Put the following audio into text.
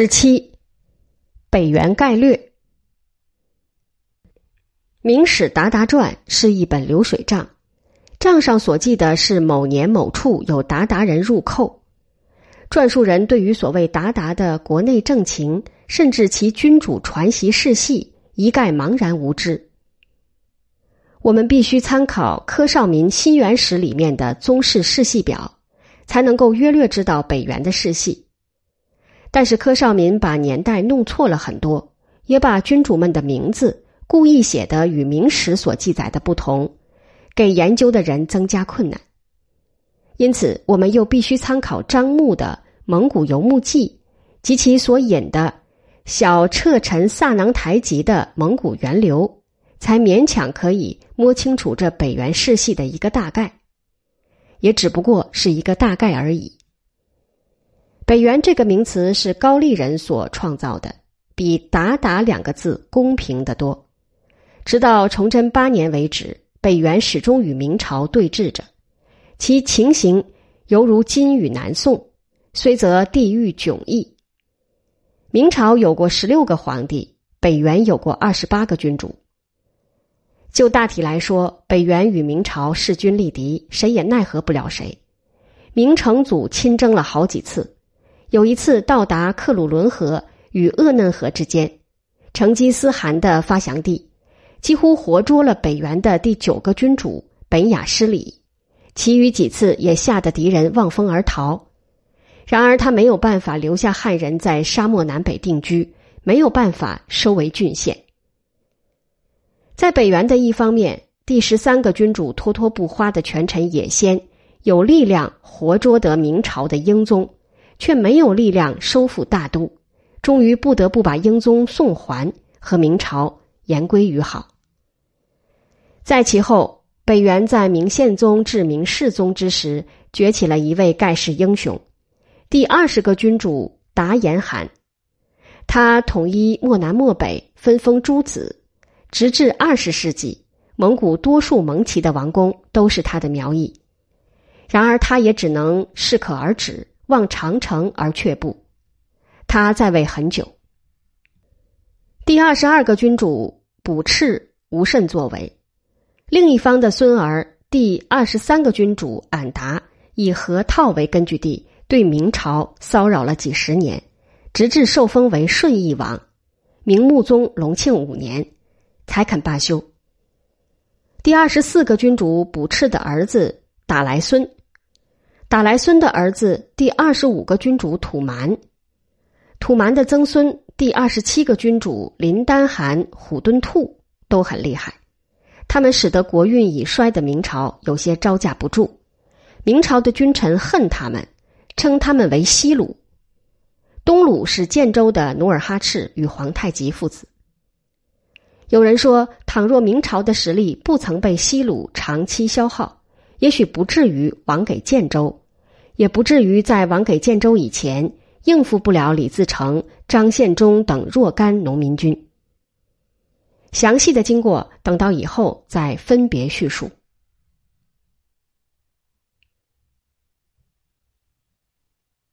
十七，北元概略，《明史达达传》是一本流水账，账上所记的是某年某处有鞑靼人入寇，传述人对于所谓达达的国内政情，甚至其君主传习世系，一概茫然无知。我们必须参考柯少民《新元史》里面的宗室世系表，才能够约略知道北元的世系。但是柯少民把年代弄错了很多，也把君主们的名字故意写的与明史所记载的不同，给研究的人增加困难。因此，我们又必须参考张牧的《蒙古游牧记》及其所引的《小彻臣萨囊台集》的蒙古源流，才勉强可以摸清楚这北元世系的一个大概，也只不过是一个大概而已。北元这个名词是高丽人所创造的，比“鞑靼”两个字公平得多。直到崇祯八年为止，北元始终与明朝对峙着，其情形犹如金与南宋，虽则地域迥异。明朝有过十六个皇帝，北元有过二十八个君主。就大体来说，北元与明朝势均力敌，谁也奈何不了谁。明成祖亲征了好几次。有一次到达克鲁伦河与鄂嫩河之间，成吉思汗的发祥地，几乎活捉了北元的第九个君主本雅失礼。其余几次也吓得敌人望风而逃。然而他没有办法留下汉人在沙漠南北定居，没有办法收为郡县。在北元的一方面，第十三个君主脱脱不花的权臣野先有力量活捉得明朝的英宗。却没有力量收复大都，终于不得不把英宗送还，和明朝言归于好。在其后，北元在明宪宗至明世宗之时，崛起了一位盖世英雄，第二十个君主达延汗。他统一漠南漠北，分封诸子，直至二十世纪，蒙古多数蒙旗的王宫都是他的苗裔。然而，他也只能适可而止。望长城而却步，他在位很久。第二十二个君主卜赤无甚作为，另一方的孙儿第二十三个君主俺答以河套为根据地，对明朝骚扰了几十年，直至受封为顺义王，明穆宗隆庆五年才肯罢休。第二十四个君主卜赤的儿子打来孙。打来孙的儿子第二十五个君主土蛮，土蛮的曾孙第二十七个君主林丹汗虎敦兔都很厉害，他们使得国运已衰的明朝有些招架不住。明朝的君臣恨他们，称他们为西鲁。东鲁是建州的努尔哈赤与皇太极父子。有人说，倘若明朝的实力不曾被西鲁长期消耗。也许不至于亡给建州，也不至于在亡给建州以前应付不了李自成、张献忠等若干农民军。详细的经过，等到以后再分别叙述。